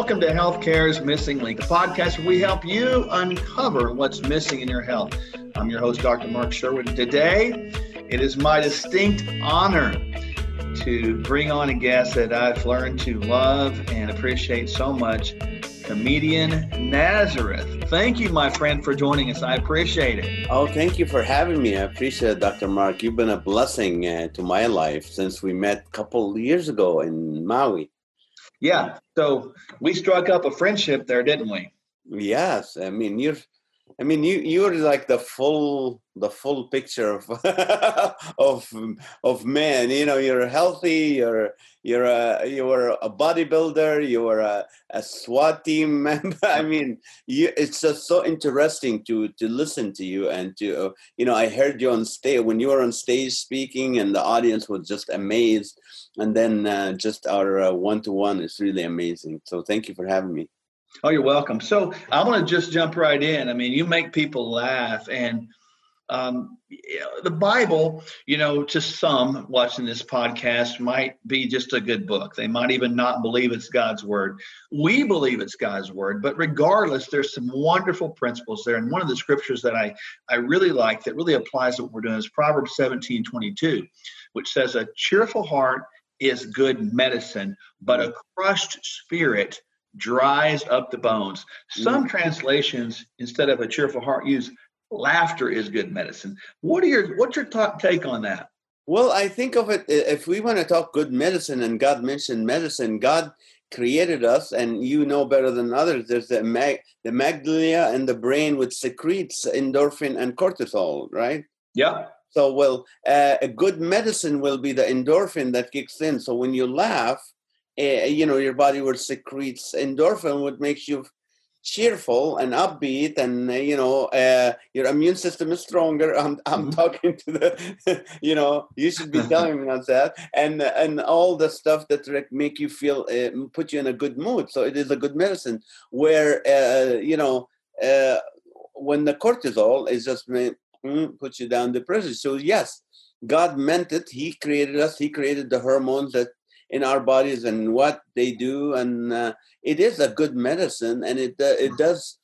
Welcome to Healthcare's Missing Link, the podcast where we help you uncover what's missing in your health. I'm your host, Dr. Mark Sherwood. Today, it is my distinct honor to bring on a guest that I've learned to love and appreciate so much, comedian Nazareth. Thank you, my friend, for joining us. I appreciate it. Oh, thank you for having me. I appreciate it, Dr. Mark. You've been a blessing uh, to my life since we met a couple years ago in Maui. Yeah. So we struck up a friendship there, didn't we? Yes. I mean, you're I mean, you you're like the full the full picture of of of man. You know, you're healthy. You're you're a you're a bodybuilder. You're a, a SWAT team member. I mean, you, it's just so interesting to to listen to you and to you know. I heard you on stage when you were on stage speaking, and the audience was just amazed. And then uh, just our one to one is really amazing. So thank you for having me. Oh, you're welcome. So I want to just jump right in. I mean, you make people laugh, and um, the Bible, you know, to some watching this podcast might be just a good book. They might even not believe it's God's word. We believe it's God's word, but regardless, there's some wonderful principles there. And one of the scriptures that I, I really like that really applies to what we're doing is Proverbs 17 22, which says, A cheerful heart is good medicine, but a crushed spirit dries up the bones. Some mm. translations, instead of a cheerful heart, use laughter is good medicine. What are your what's your top take on that? Well, I think of it if we want to talk good medicine, and God mentioned medicine, God created us, and you know better than others. There's the mag, the maglia and the brain, which secretes endorphin and cortisol, right? Yeah. So, well, uh, a good medicine will be the endorphin that kicks in. So when you laugh, uh, you know your body will secretes endorphin which makes you cheerful and upbeat and uh, you know uh, your immune system is stronger i'm, I'm mm-hmm. talking to the you know you should be telling me that and and all the stuff that make you feel uh, put you in a good mood so it is a good medicine where uh, you know uh, when the cortisol is just mm, put you down depression. So yes god meant it. He created us. He created the hormones that in our bodies and what they do. And uh, it is a good medicine. And it uh, it does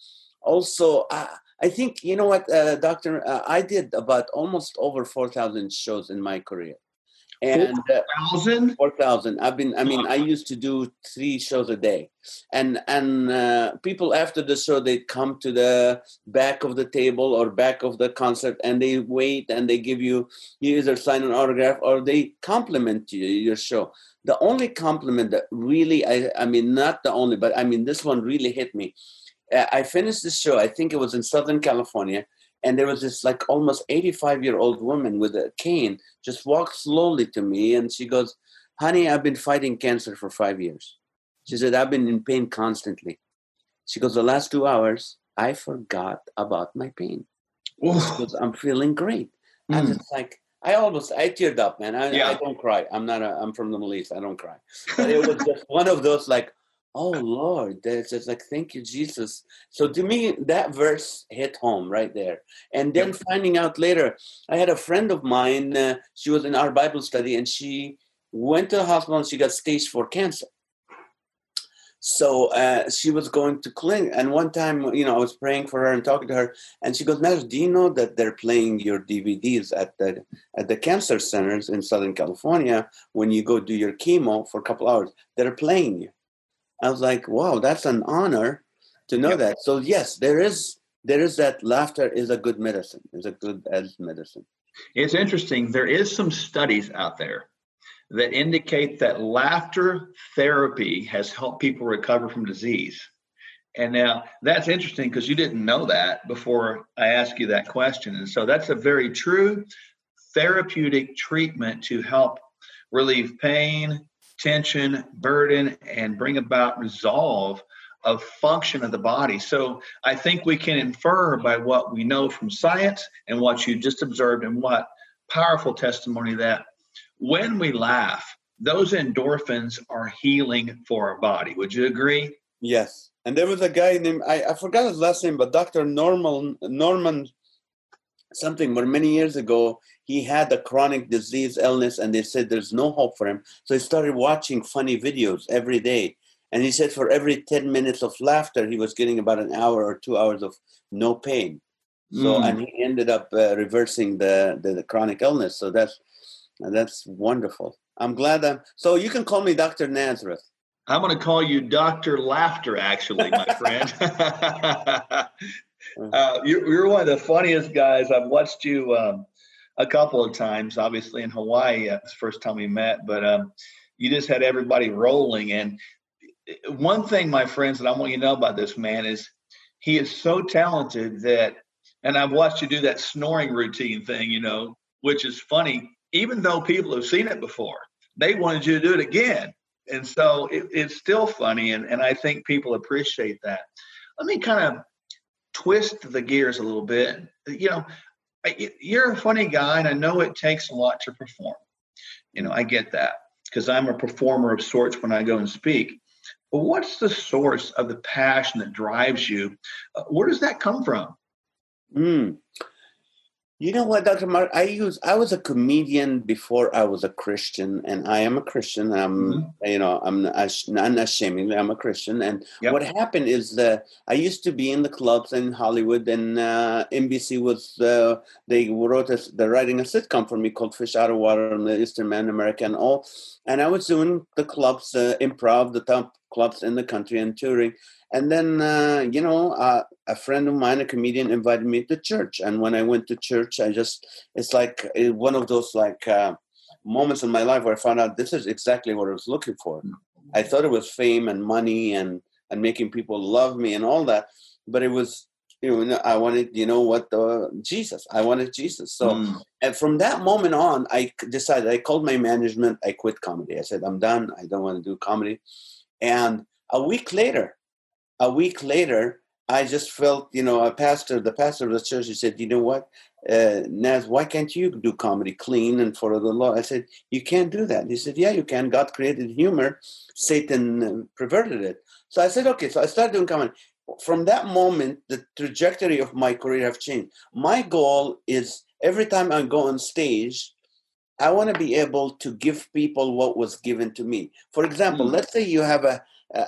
also uh, i think you know what uh, doctor uh, i did about almost over 4000 shows in my career and 4000 uh, 4000 i've been i mean i used to do three shows a day. And and uh, people after the show they come to the back of the table or back of the concert and they wait and they give you you either sign an autograph or they compliment you, your show. The only compliment that really I, I mean not the only but i mean this one really hit me. Uh, i finished the show i think it was in southern california and there was this like almost 85 year old woman with a cane just walked slowly to me and she goes honey i've been fighting cancer for five years she said i've been in pain constantly she goes the last two hours i forgot about my pain because i'm feeling great mm. and it's like I almost I teared up, man. I, yeah. I don't cry. I'm not. A, I'm from the Middle East. I don't cry. But it was just one of those like, oh Lord, that's just like thank you Jesus. So to me, that verse hit home right there. And then yep. finding out later, I had a friend of mine. Uh, she was in our Bible study, and she went to the hospital and she got stage four cancer. So uh, she was going to cling. And one time, you know, I was praying for her and talking to her, and she goes, "Matters, do you know that they're playing your DVDs at the at the cancer centers in Southern California when you go do your chemo for a couple hours? They're playing you." I was like, "Wow, that's an honor to know that." So yes, there is there is that laughter is a good medicine. Is a good as medicine. It's interesting. There is some studies out there that indicate that laughter therapy has helped people recover from disease. And now that's interesting because you didn't know that before I asked you that question. And so that's a very true therapeutic treatment to help relieve pain, tension, burden, and bring about resolve of function of the body. So I think we can infer by what we know from science and what you just observed and what powerful testimony that when we laugh, those endorphins are healing for our body. Would you agree? Yes. And there was a guy named I, I forgot his last name, but Dr. Norman Norman something but many years ago he had a chronic disease illness and they said there's no hope for him so he started watching funny videos every day And he said for every 10 minutes of laughter, he was getting about an hour or two hours of no pain. So, mm. and he ended up uh, reversing the, the, the, chronic illness. So that's, that's wonderful. I'm glad I'm, so you can call me Dr. Nazareth. I'm going to call you Dr. Laughter, actually, my friend. uh, you're, one of the funniest guys. I've watched you um, a couple of times, obviously in Hawaii. Uh, it's the first time we met, but um, you just had everybody rolling. And one thing, my friends, that I want you to know about this man is he is so talented that, and I've watched you do that snoring routine thing, you know, which is funny, even though people have seen it before, they wanted you to do it again. And so it, it's still funny, and, and I think people appreciate that. Let me kind of twist the gears a little bit. You know, you're a funny guy, and I know it takes a lot to perform. You know, I get that because I'm a performer of sorts when I go and speak. But what's the source of the passion that drives you? Uh, where does that come from? Mm. You know what, Dr. Mark? I use I was a comedian before I was a Christian, and I am a Christian. I'm, mm-hmm. you know, I'm unashamedly I'm a Christian. And yep. what happened is that I used to be in the clubs in Hollywood, and uh, NBC was uh, they wrote a, they're writing a sitcom for me called Fish Out of Water on the Eastern Man America and all. And I was doing the clubs, uh, improv, the top clubs in the country, and touring. And then, uh, you know, uh, a friend of mine, a comedian, invited me to church. And when I went to church, I just, it's like eh, one of those like uh, moments in my life where I found out this is exactly what I was looking for. I thought it was fame and money and, and making people love me and all that. But it was, you know, I wanted, you know what, the Jesus. I wanted Jesus. So, mm. and from that moment on, I decided, I called my management, I quit comedy. I said, I'm done. I don't want to do comedy. And a week later, a week later, I just felt, you know, a pastor, the pastor of the church, he said, you know what, uh, Naz, why can't you do comedy clean and for the law? I said, you can't do that. He said, yeah, you can. God created humor. Satan uh, perverted it. So I said, okay. So I started doing comedy. From that moment, the trajectory of my career have changed. My goal is every time I go on stage, I want to be able to give people what was given to me. For example, mm. let's say you have a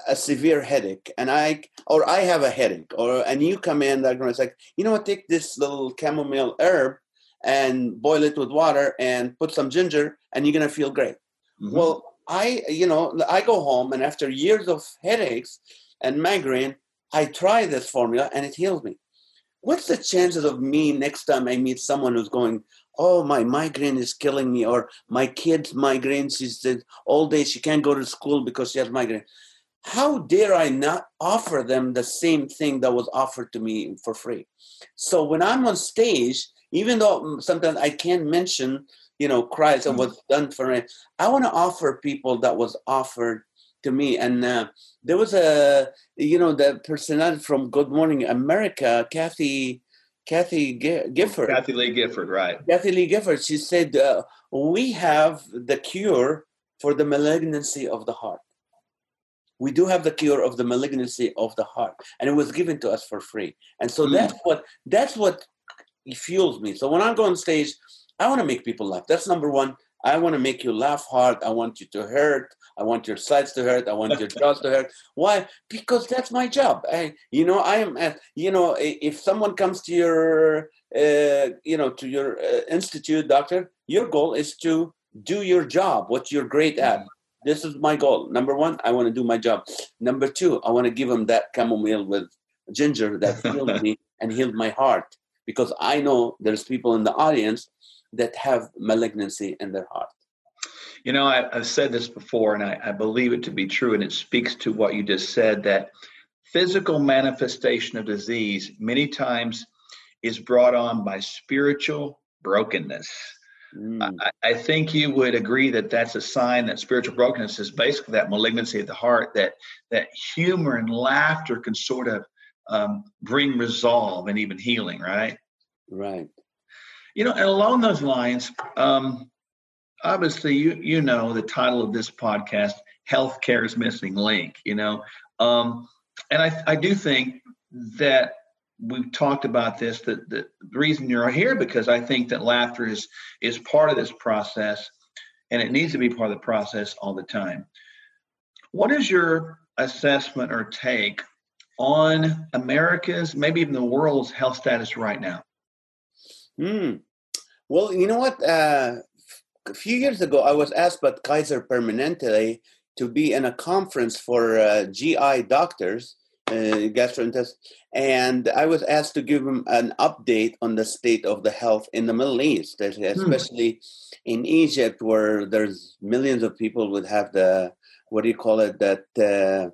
a severe headache and I or I have a headache or and you come in that it's like you know what take this little chamomile herb and boil it with water and put some ginger and you're gonna feel great. Mm-hmm. Well, I you know I go home and after years of headaches and migraine, I try this formula and it heals me. What's the chances of me next time I meet someone who's going, oh my migraine is killing me or my kid's migraine she's all day she can't go to school because she has migraine how dare I not offer them the same thing that was offered to me for free? So when I'm on stage, even though sometimes I can't mention, you know, Christ and what's done for me, I want to offer people that was offered to me. And uh, there was a, you know, the personality from Good Morning America, Kathie, Kathie Gifford. Kathie Lee Gifford, right. Kathie Lee Gifford, she said, uh, we have the cure for the malignancy of the heart we do have the cure of the malignancy of the heart and it was given to us for free and so mm. that's what that's what fuels me so when i go on stage i want to make people laugh that's number one i want to make you laugh hard. I want you to hurt. I want your sides to hurt. I want your jaws to hurt. Why? Because that's my job. I, you know i am uh, you know if someone comes to your uh, you know to your uh, institute doctor your goal is to do your job what you're great at. Mm. This is my goal. Number one, I want to do my job. Number two, I want to give them that chamomile with ginger that healed me and healed my heart. Because I know there's people in the audience that have malignancy in their heart. You know, I, have said this before, and I, I believe it to be true, and it speaks to what you just said that physical manifestation of disease many times is brought on by spiritual brokenness. Mm. I, I, think you would agree that that's a sign that spiritual brokenness is basically that malignancy of the heart, that that humor and laughter can sort of um, bring resolve and even healing, right? Right. You know, and along those lines, um, obviously, you you know the title of this podcast, "Healthcare's Missing Link." You know, um, and I I do think that we've talked about this that the reason you're here because I think that laughter is is part of this process and it needs to be part of the process all the time. What is your assessment or take on America's, maybe even the world's health status right now? Hmm. Well, you know what? Uh, a few years ago, I was asked by Kaiser Permanente to be in a conference for uh, GI doctors, uh, gastrointestinal, and I was asked to give them an update on the state of the health in the Middle East, hmm. especially hmm. in Egypt, where there's millions of people would have the what do you call it that uh,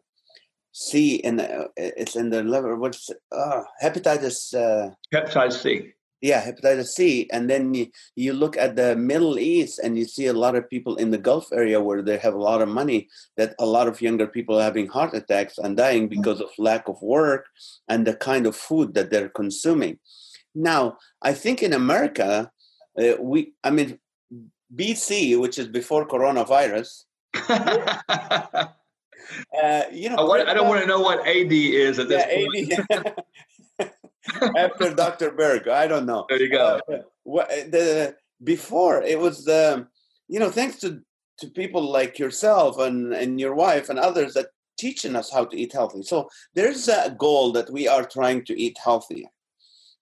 C in the, it's in the liver. What's uh, hepatitis? Uh, hepatitis C yeah hepatitis c and then you, you look at the middle east and you see a lot of people in the gulf area where they have a lot of money that a lot of younger people are having heart attacks and dying mm-hmm. because of lack of work and the kind of food that they're consuming now i think in america uh, we i mean bc which is before coronavirus uh, you know, I, I don't want to know what AD is at this yeah, point. After Dr. Berg. I don't know. There you go. Uh, what, the before it was the you know thanks to to people like yourself and and your wife and others that teaching us how to eat healthy. So there's a goal that we are trying to eat healthy,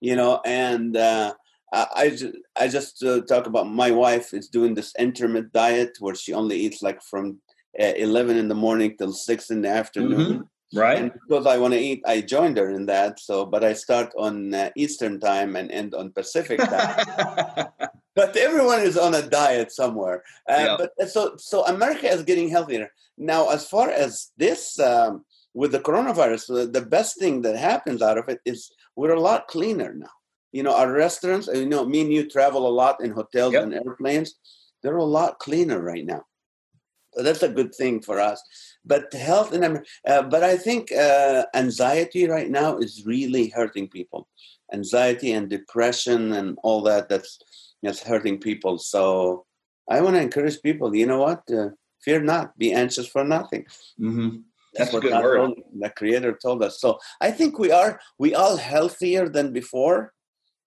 you know, and. Uh, I just, I just uh, talk about my wife is doing this intermittent diet where she only eats like from uh, 11 in the morning till 6 in the afternoon. Mm-hmm right. And because i want to eat i joined her in that so but i start on uh, eastern time and end on pacific time. But everyone is on a diet somewhere. Uh, but uh, so so america is getting healthier. Now as far as this um, with the coronavirus the best thing that happens out of it is we're a lot cleaner now. You know our restaurants you know me and you travel a lot in hotels yep. and airplanes. They're a lot cleaner right now that's a good thing for us. But health and uh, but I think uh, anxiety right now is really hurting people. Anxiety and depression and all that that's that's hurting people. So I want to encourage people. You know what? Uh, fear not. Be anxious for nothing. Mm-hmm. That's, that's what told, the Creator told us. So I think we are we all healthier than before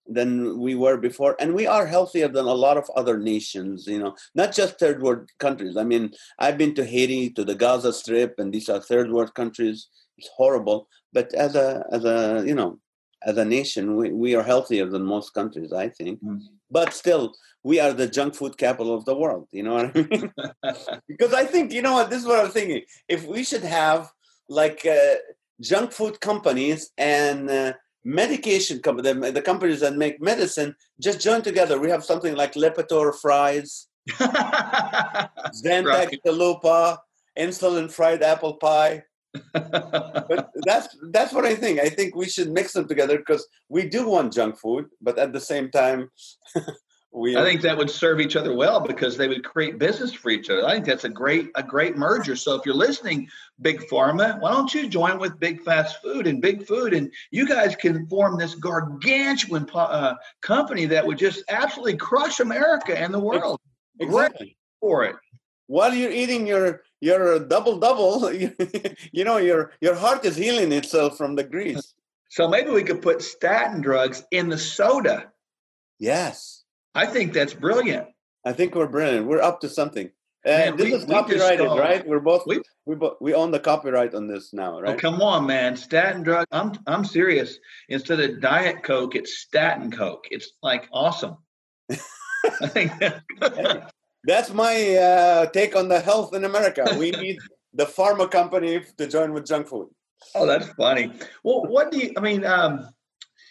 than we were before and we are healthier than a lot of other nations you know not just third world countries. I mean i've been to haiti to the gaza strip and these are third world countries. It's horrible. But as a as a you know as a nation we, we are healthier than most countries i think. Mm. but still we are the junk food capital of the world you know what i mean? Because i think you know what this is what i'm thinking. If we should have like uh, junk food companies and uh, medication company, the, the, companies that make medicine, just join together. We have something like Lipitor fries, Zantac right. Chalupa, insulin fried apple pie. but that's that's what I think. I think we should mix them together because we do want junk food, but at the same time, we I think that would serve each other well because they would create business for each other. I think that's a great a great merger. So if you're listening, Big Pharma, why don't you join with Big Fast Food and Big Food, and you guys can form this gargantuan uh, company that would just absolutely crush America and the world. Exactly great for it. While you're eating your your double double, you know your your heart is healing itself from the grease. So maybe we could put statin drugs in the soda. Yes I think that's brilliant. I think we're brilliant. We're up to something. And man, this we, is copyrighted, right? We're both we, we we own the copyright on this now, right? Oh, come on, man! Statin drug. I'm I'm serious. Instead of diet coke, it's statin coke. It's like awesome. I think that's, that's my uh, take on the health in America. We need the pharma company to join with junk food. Oh, that's funny. Well, what do you? I mean, um,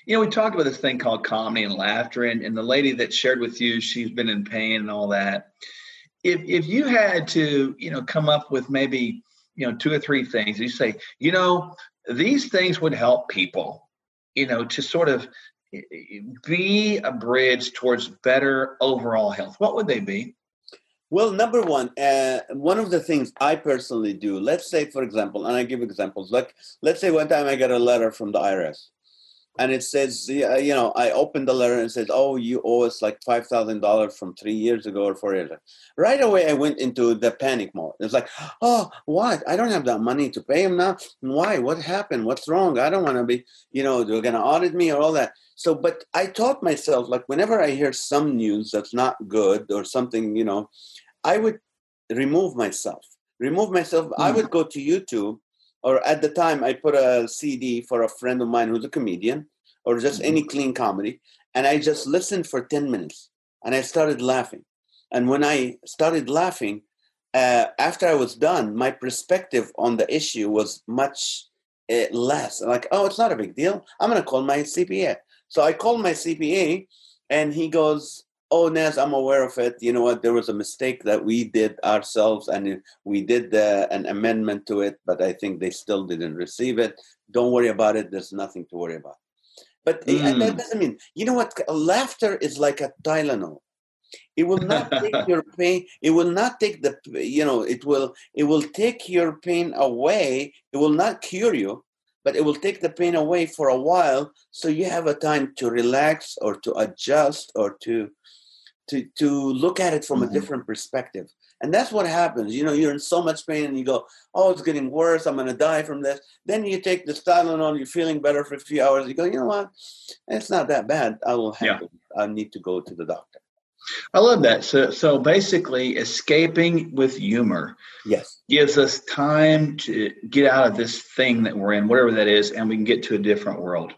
you know, we talked about this thing called comedy and laughter, and, and the lady that shared with you, she's been in pain and all that. If if you had to, you know, come up with maybe, you know, two or three things, you say, you know, these things would help people, you know, to sort of be a bridge towards better overall health. What would they be? Well, number one, uh, one of the things I personally do, let's say, for example, and I give examples, like let's say one time I got a letter from the IRS and it says, you know, I opened the letter and it says, oh, you owe us like five thousand dollars from three years ago or four years ago. Right away, I went into the panic mode. It's like, oh, what? I don't have that money to pay him now. Why? What happened? What's wrong? I don't want to be, you know, they're going to audit me or all that. So, but I taught myself, like, whenever I hear some news that's not good or something, you know, I would remove myself. Remove myself. Mm-hmm. I would go to YouTube or at the time I put a CD for a friend of mine who's a comedian, or just mm-hmm. any clean comedy, and I just listened for 10 minutes and I started laughing. And when I started laughing, uh, after I was done, my perspective on the issue was much uh, less. Like, oh, it's not a big deal. I'm going to call my CPA. So I called my CPA and he goes, oh Naz, I'm aware of it. You know what? There was a mistake that we did ourselves, and we did uh, an amendment to it, but I think they still didn't receive it. Don't worry about it. There's nothing to worry about. But mm. that doesn't mean you know what? Laughter is like a Tylenol. It will not take your pain. It will not take the you know. It will it will take your pain away. It will not cure you, but it will take the pain away for a while, so you have a time to relax or to adjust or to to to look at it from mm-hmm. a different perspective. And that's what happens you know you're in so much pain and you go oh it's getting worse i'm going to die from this. Then you take the tylenol you're feeling better for a few hours you go you know what? It's not that bad i will handle yeah. i need to go to the doctor I love that. So, so basically, escaping with humor, yes, gives us time to get out of this thing that we're in, whatever that is, and we can get to a different world.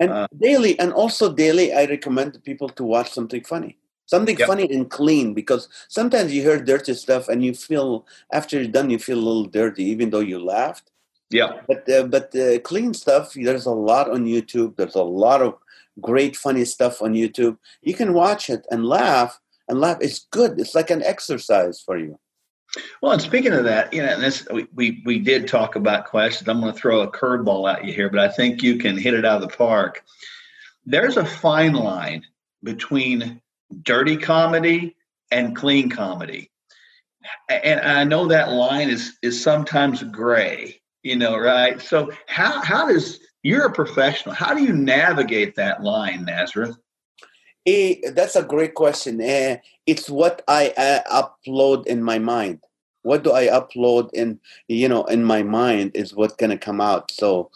And uh, daily, and also daily, I recommend people to watch something funny something yep. funny and clean because sometimes you hear dirty stuff and you feel after you're done you feel a little dirty even though you laughed yeah but uh, but uh, clean stuff there's a lot on youtube there's a lot of great funny stuff on youtube you can watch it and laugh and laugh it's good it's like an exercise for you well, and speaking of that, you know, this we, we, we did talk about questions. I'm going to throw a curveball at you here, but I think you can hit it out of the park. There's a fine line between dirty comedy and clean comedy. And I know that line is is sometimes gray, you know, right? So how how does you're a professional? How do you navigate that line, Nazareth? Eh, that's a great question. Uh, it's what I uh, upload in my mind what do i upload in you know in my mind is what's going to come out so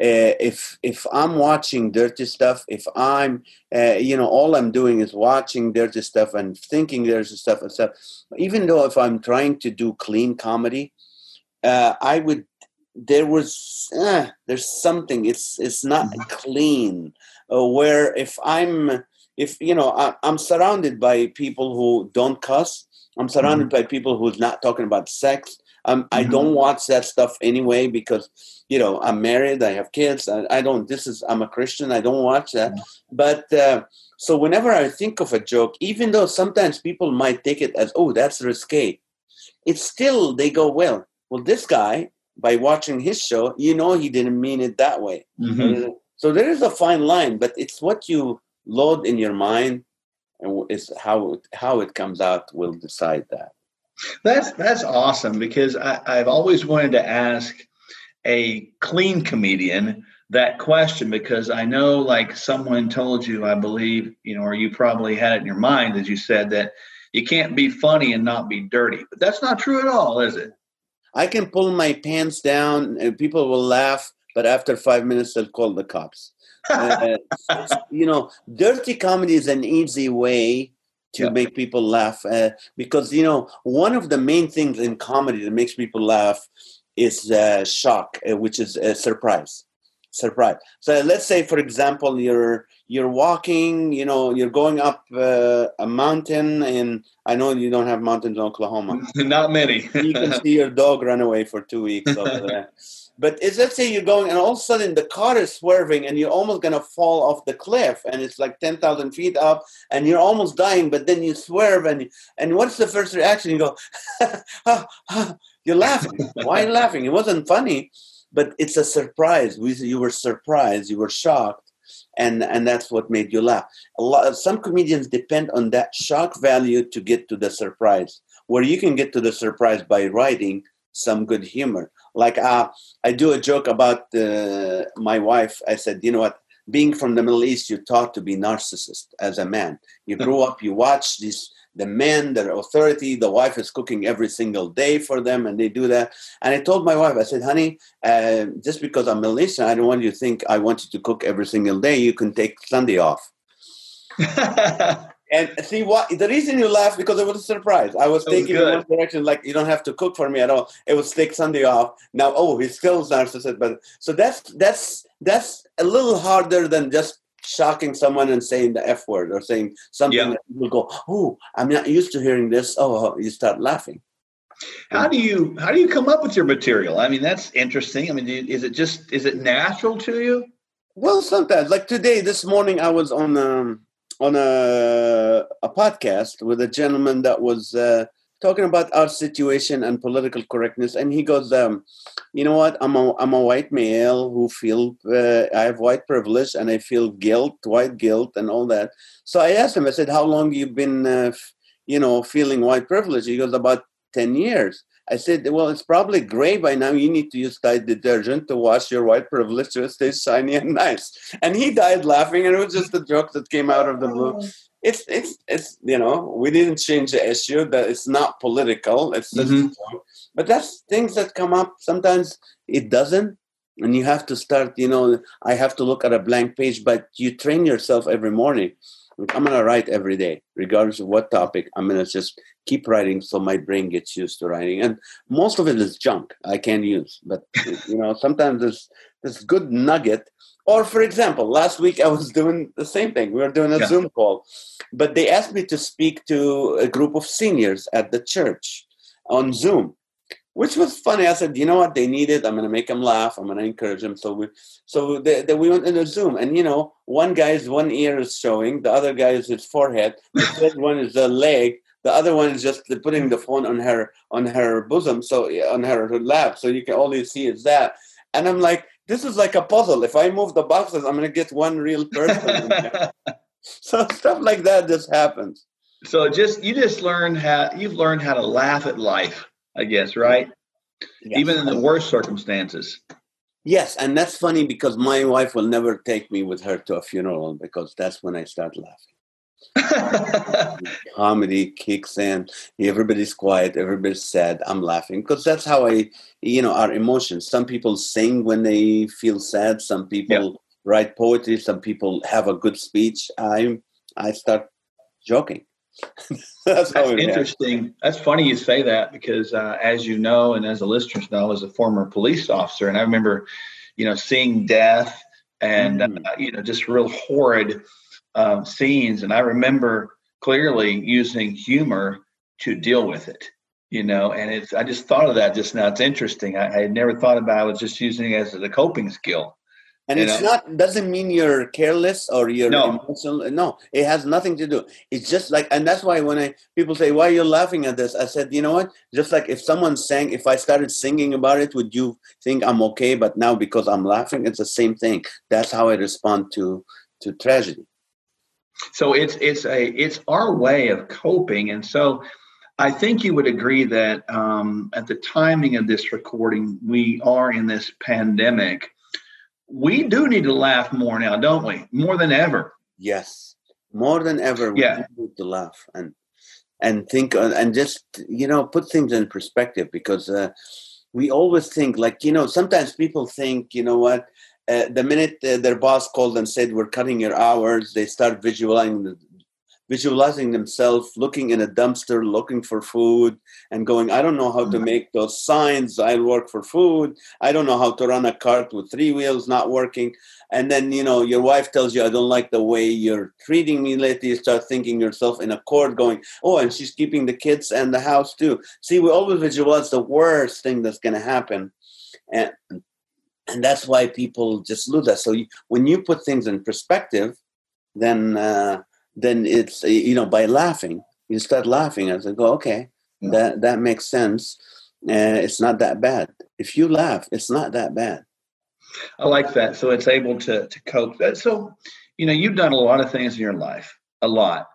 uh, if if i'm watching dirty stuff if i'm uh, you know all i'm doing is watching dirty stuff and thinking dirty stuff and stuff even though if i'm trying to do clean comedy i would there was uh, there's something it's it's not mm-hmm. clean uh, where if i'm if you know I, i'm surrounded by people who don't cuss I'm surrounded mm-hmm. by people who's not talking about sex. Um, mm-hmm. I don't watch that stuff anyway because, you know, I'm married, I have kids. I, I don't. This is I'm a Christian. I don't watch that. But uh, so whenever I think of a joke, even though sometimes people might take it as, oh, that's risque, it's still they go, well, well, this guy by watching his show, you know, he didn't mean it that way. Mm-hmm. So there is a fine line, but it's what you load in your mind and it's how how it comes out will decide that. That's that's awesome because I, I've always wanted to ask a clean comedian that question because I know like someone told you, I believe, you know, or you probably had it in your mind as you said that you can't be funny and not be dirty. But that's not true at all, is it? I can pull my pants down and people will laugh, but after five minutes they'll call the cops uh, you know, dirty comedy is an easy way to yeah. make people laugh uh, because you know one of the main things in comedy that makes people laugh is uh, shock, uh, which is a surprise. Surprise. So let's say, for example, you're you're walking, you know, you're going up uh, a mountain, and I know you don't have mountains in Oklahoma. Not many. you can see your dog run away for two weeks over there. But let's say you're going and all of a sudden the car is swerving and you're almost going to fall off the cliff and it's like 10,000 feet up and you're almost dying, but then you swerve and, and what's the first reaction? You go, you're laughing. Why are you laughing? It wasn't funny, but it's a surprise. We, you were surprised, you were shocked. And, and that's what made you laugh. A lot, some comedians depend on that shock value to get to the surprise, where you can get to the surprise by writing some good humor like uh, I do a joke about uh, my wife. I said, you know what? Being from the Middle East, you're taught to be narcissist as a man. You grow up, you watch these the men, their authority. The wife is cooking every single day for them, and they do that. And I told my wife, I said, honey, uh, just because I'm Middle Eastern, I don't want you to think I want you to cook every single day. You can take Sunday off. And see what the reason you laughed because it was a surprise. I was It was taking in one direction, like you don't have to cook for me at all. It was take Sunday off. Now, oh, he's still narcissist, but so that's that's that's a little harder than just shocking someone and saying the f word or saying something Yeah. that people go, oh, I'm not used to hearing this. Oh, you start laughing. How do you how do you come up with your material? I mean, that's interesting. I mean, you, is it just is it natural to you? Well, sometimes, like today, this morning, I was on um, on a a podcast with a gentleman that was uh, talking about our situation and political correctness, and he goes, um, "You know what? I'm a I'm a white male who feel uh, I have white privilege, and I feel guilt, white guilt, and all that." So I asked him. I said, "How long you've been, uh, f- you know, feeling white privilege?" He goes, "About ten years." I said, well, it's probably gray by now. You need to use Tide detergent to wash your white privilege to stay shiny and nice. And he died laughing, and it was just a joke that came out of the blue. It's, it's, it's, you know, we didn't change the issue. That it's not political. It's just, Mhm. but that's things that come up. Sometimes it doesn't, and you have to start. You know, I have to look at a blank page, but you train yourself every morning. Like, I'm gonna write every day, regardless of what topic. I'm gonna just keep writing so my brain gets used to writing. And most of it is junk I can't use. But you know, sometimes there's this good nugget. Or for example, last week I was doing the same thing. We were doing a Yeah. Zoom call, but they asked me to speak to a group of seniors at the church on Zoom. Which was funny. I said, you know what? They need it. I'm going to make them laugh. I'm going to encourage them. So we, so the, the, we went in a Zoom, and you know, one guy's one ear is showing, the other guy is his forehead, the third one is the leg, the other one is just putting the phone on her on her bosom, so on her, her lap, so you can only see is that. And I'm like, this is like a puzzle. If I move the boxes, I'm gonna get one real person. so stuff like that just happens. so just you just learned how you've learned how to laugh at life, I guess, right? Yes. Even in the worst circumstances. yes, and that's funny because my wife will never take me with her to a funeral because that's when I start laughing. comedy kicks in everybody's quiet everybody's sad i'm laughing because that's how i you know our emotions some people sing when they feel sad some people write poetry some people have a good speech i i start joking that's how That's interesting. That's funny you say that because, uh, as you know, and as the listeners know, as a former police officer, and I remember, you know, seeing death and Mm. uh, you know just real horrid um, scenes, and I remember clearly using humor to deal with it. You know, and it's I just thought of that just now. It's interesting. I, I had never thought about. It. I was just using it as a coping skill. And you it's know? not doesn't mean you're careless or you're No. emotional no it has nothing to do. It's just like and that's why when i people say why are you laughing at this? I said you know what? Just like if someone sang if i started singing about it would you think i'm okay? But now because i'm laughing it's the same thing. That's how i respond to to tragedy. So it's it's a it's our way of coping. And so i think you would agree that um, at the timing of this recording we are in this pandemic we do need to laugh more now don't we? More than ever. Yes. More than ever we Yeah. need to laugh and and think uh, and just you know put things in perspective because uh, we always think like you know sometimes people think you know what uh, the minute uh, their boss called and said we're cutting your hours they start visualizing visualizing themselves looking in a dumpster looking for food and going i don't know how to make those signs. I'll work for food. I don't know how to run a cart with three wheels not working. And then you know your wife tells you i don't like the way you're treating me lately. You start thinking yourself in a court going oh and she's keeping the kids and the house too. See we always visualize the worst thing that's going to happen. And and that's why people just lose that. So you, when you put things in perspective then uh, then it's uh, you know by laughing you start laughing as I go okay Yeah. that that makes sense uh, it's not that bad if you laugh it's not that bad i like that so it's able to to cope that so you know you've done a lot of things in your life a lot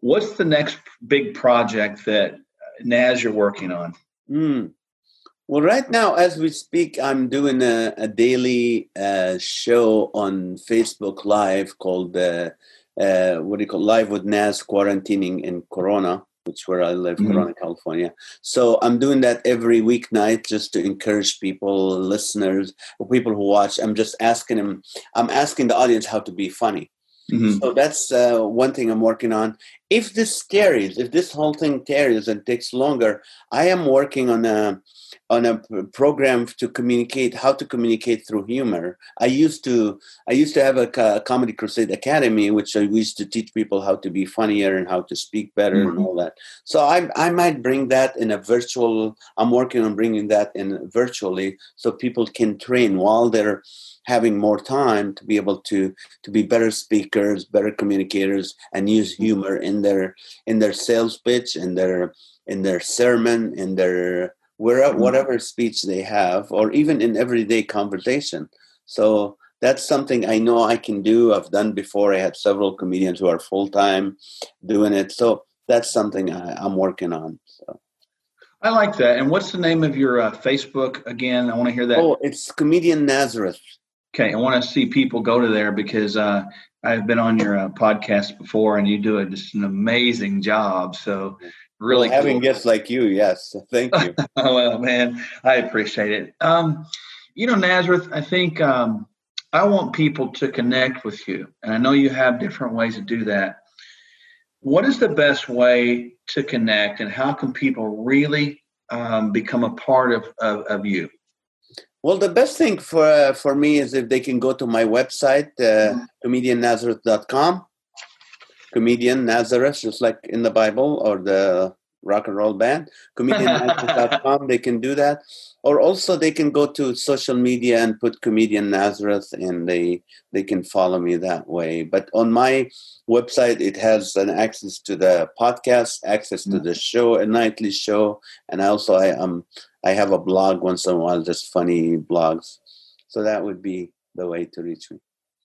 what's the next big project that uh, naz you're working on Hmm. Well, right now, as we speak, I'm doing a, a daily uh, show on Facebook Live called uh, uh, what do you call Live with Naz Quarantining in Corona, which where I live, Mhm. Corona, California. So I'm doing that every weeknight just to encourage people, listeners, or people who watch. I'm just asking them. I'm asking the audience how to be funny. Mm-hmm. So that's uh, one thing I'm working on. If this carries, if this whole thing carries and takes longer, I am working on a on a program to communicate how to communicate through humor. I used to I used to have a, a comedy crusade academy, which I used to teach people how to be funnier and how to speak better mm-hmm. and all that. So I I might bring that in a virtual. I'm working on bringing that in virtually so people can train while they're having more time to be able to to be better speakers better communicators and use mm-hmm. humor in their in their sales pitch in their in their sermon in their wherever, mm-hmm. whatever speech they have or even in everyday conversation so that's something i know i can do i've done before i had several comedians who are full-time doing it so that's something I, am working on so I like that. And what's the name of your uh, Facebook again? I want to hear that. Oh, it's Comedian Nazareth. Okay, I want to see people go to there because uh, I've been on your uh, podcast before, and you do a, just an amazing job. So, really, well, having cool. guests like you, yes, thank you. well, man, I appreciate it. Um, you know, Nazareth, I think um, I want people to connect with you, and I know you have different ways to do that. What is the best way to connect, and how can people really um, become a part of, of, of you? Well, the best thing for uh, for me is if they can go to my website, uh, mm-hmm. comediannazareth.com. Comedian Nazareth, just like in the Bible or the rock and roll band. Comediannazareth.com, they can do that. Or also they can go to social media and put Comedian Nazareth and they they can follow me that way. But on my website, it has an access to the podcast, access to mm-hmm. the show, a nightly show, and also I am um, I have a blog once in a while, just funny blogs. So that would be the way to reach me.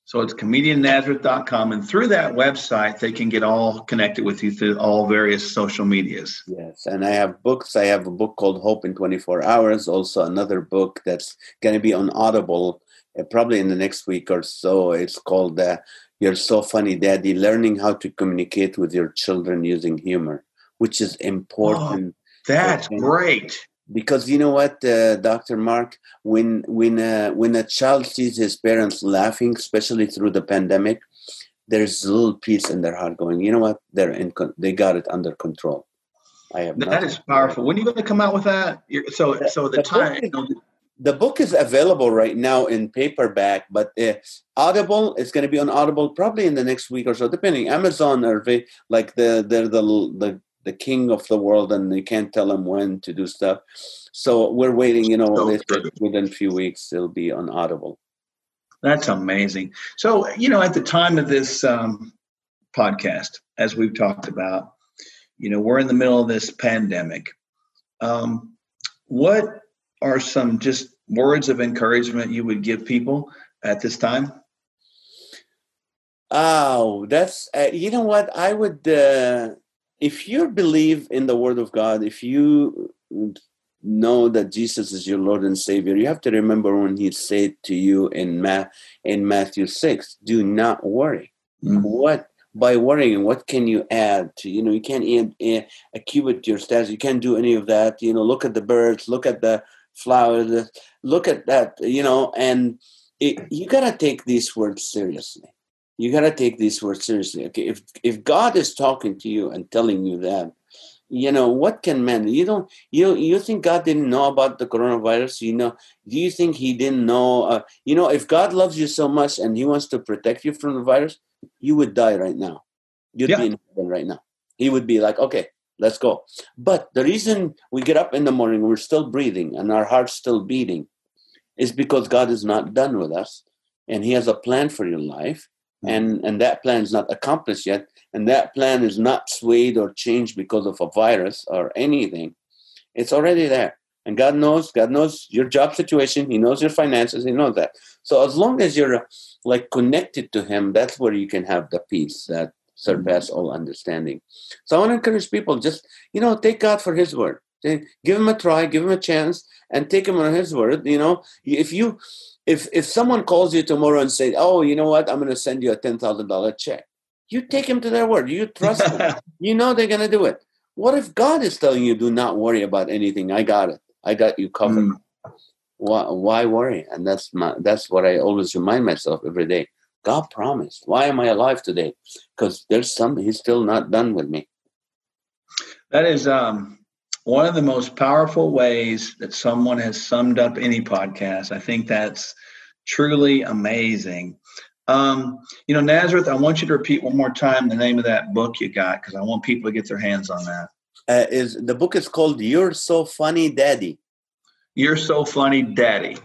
So it's comediannazareth.com. And through that website, they can get all connected with you through all various social medias. Yes. And I have books. I have a book called Hope in 24 Hours, also another book that's going to be on Audible uh, probably in the next week or so. It's called uh, You're So Funny, Daddy Learning How to Communicate with Your Children Using Humor, which is important. Oh, that's great because you know what uh, dr mark? When when uh, when a child sees his parents laughing especially through the pandemic there's a little peace in their heart going you know what? They're in con- they got it under control. I have that is powerful. When are you going to come out with that? You're, so the, so the, the time book, the book is available right now in paperback but uh, audible is going to be on audible probably in the next week or so depending. Amazon or like the they're the the the king of the world and they can't tell him when to do stuff. So we're waiting, you know, within a few weeks it'll be on Audible. That's amazing. So, you know, at the time of this um, podcast, as we've talked about, you know, we're in the middle of this pandemic. Um, what are some just words of encouragement you would give people at this time? Oh, that's, uh, you know what? I would, uh, if you believe in the word of God, if you know that Jesus is your Lord and Savior, you have to remember when He said to you in Ma- in Matthew six, "Do not worry." Mm-hmm. What by worrying, what can you add to? You know, you can't add, add a cubit to your status. You can't do any of that. You know, look at the birds, look at the flowers, look at that. You know, and it, you gotta take these words seriously you got to take these words seriously. Okay, if if God is talking to you and telling you that, you know what can man? You don't you you think God didn't know about the coronavirus? You know, do you think He didn't know? Uh, you know, if God loves you so much and He wants to protect you from the virus, you would die right now. You'd yeah. be in heaven right now. He would be like, okay, let's go. But the reason we get up in the morning, we're still breathing and our heart's still beating, is because God is not done with us, and He has a plan for your life and and that plan is not accomplished yet. And that plan is not swayed or changed because of a virus or anything. It's already there. And god knows god knows your job situation. He knows your finances. He knows that. So as long as you're like connected to him that's where you can have the peace that surpass all understanding. So i want to encourage people just you know take god for his word. Give him a try give him a chance and take him on his word. You know if you if if someone calls you tomorrow and say, "Oh, you know what? I'm going to send you a ten thousand dollar check," you take them to their word. You trust them. you know they're going to do it. What if God is telling you, "Do not worry about anything. I got it. I got you covered." Mm. Why, why worry? And that's my that's what I always remind myself every day. God promised. Why am I alive today? Because there's some He's still not done with me. That is um, one of the most powerful ways that someone has summed up any podcast. I think that's truly amazing. Um, you know, Nazareth, I want you to repeat one more time the name of that book you got because I want people to get their hands on that. Uh, is the book is called "You're So Funny, Daddy." You're so funny, Daddy.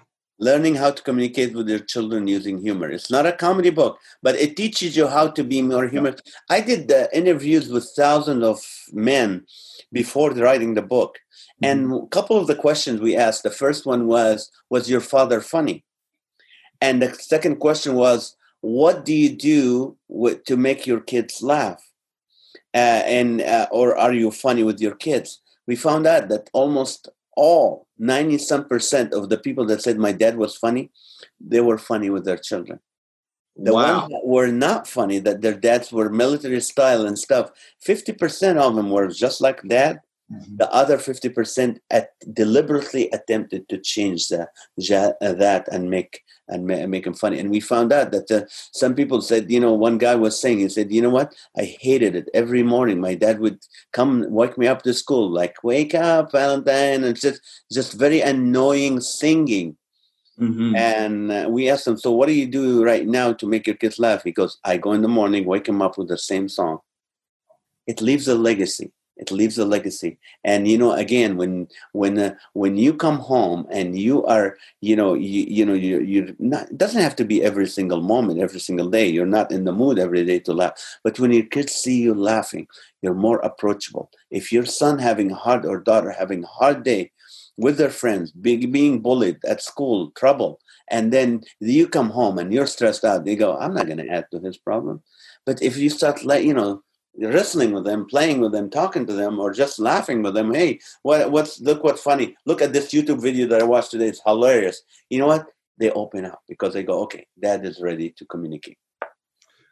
Learning how to communicate with your children using humor. It's not a comedy book, but it teaches you how to be more humorous. I did the interviews with thousands of men before writing the book, mm-hmm. and a couple of the questions we asked. The first one was, "Was your father funny?" And the second question was, what do you do with, to make your kids laugh uh, and uh, or are you funny with your kids we found out that almost all 90 some percent of the people that said my dad was funny they were funny with their children the wow. ones that were not funny that their dads were military style and stuff 50% of them were just like dad Mm-hmm. The other 50% at, deliberately attempted to change the, uh, that and make and make them funny. And we found out that uh, some people said, you know, one guy was saying, he said, you know what? I hated it every morning. My dad would come wake me up to school, like, wake up, Valentine, and just just very annoying singing. Mm-hmm. And uh, we asked him, so what do you do right now to make your kids laugh? He goes, I go in the morning, wake them up with the same song. It leaves a legacy it leaves a legacy. And you know again when when uh, when you come home and you are you know you, you know you you not it doesn't have to be every single moment every single day. You're not in the mood every day to laugh. But when your kids see you laughing you're more approachable. If your son having a hard or daughter having a hard day with their friends being, being bullied at school trouble and then you come home and you're stressed out they go i'm not going to add to his problem. But if you start like you know wrestling with them, playing with them, talking to them, or just laughing with them. Hey, what, what's look what's funny? Look at this YouTube video that I watched today. It's hilarious. You know what? They open up because they go, okay, dad is ready to communicate.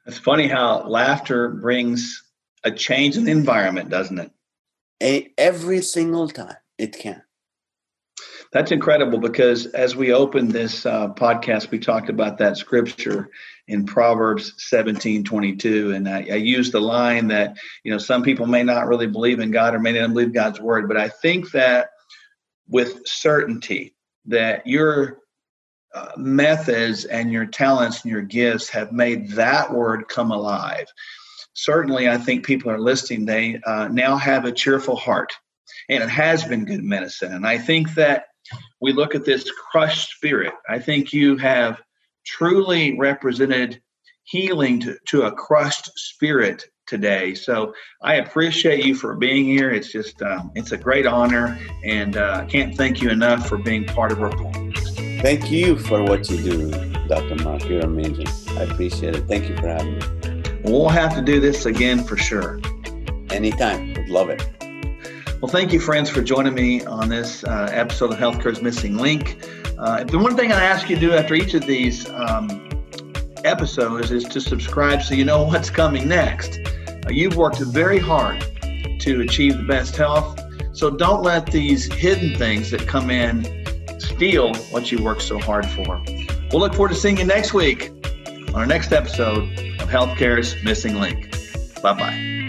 It's funny how laughter brings a change in the environment, doesn't it? A, every single time it can. That's incredible because as we opened this uh, podcast, we talked about that scripture in Proverbs 17 22. And I, I used the line that, you know, some people may not really believe in God or may not believe God's word, but I think that with certainty that your uh, methods and your talents and your gifts have made that word come alive. Certainly, I think people are listening. They uh, now have a cheerful heart, and it has been good medicine. And I think that we look at this crushed spirit. I think you have truly represented healing to, to a crushed spirit today. So I appreciate you for being here. It's just um, it's a great honor, and uh, I can't thank you enough for being part of our podcast. Thank you for what you do, Dr. Mark. You're amazing. I appreciate it. Thank you for having me. We'll have to do this again for sure. Anytime. Would love it. Well, thank you, friends, for joining me on this uh, episode of Healthcare's Missing Link. Uh, the one thing I ask you to do after each of these um, episodes is to subscribe so you know what's coming next. Uh, you've worked very hard to achieve the best health, so don't let these hidden things that come in steal what you worked so hard for. We'll look forward to seeing you next week on our next episode of Healthcare's Missing Link. Bye bye.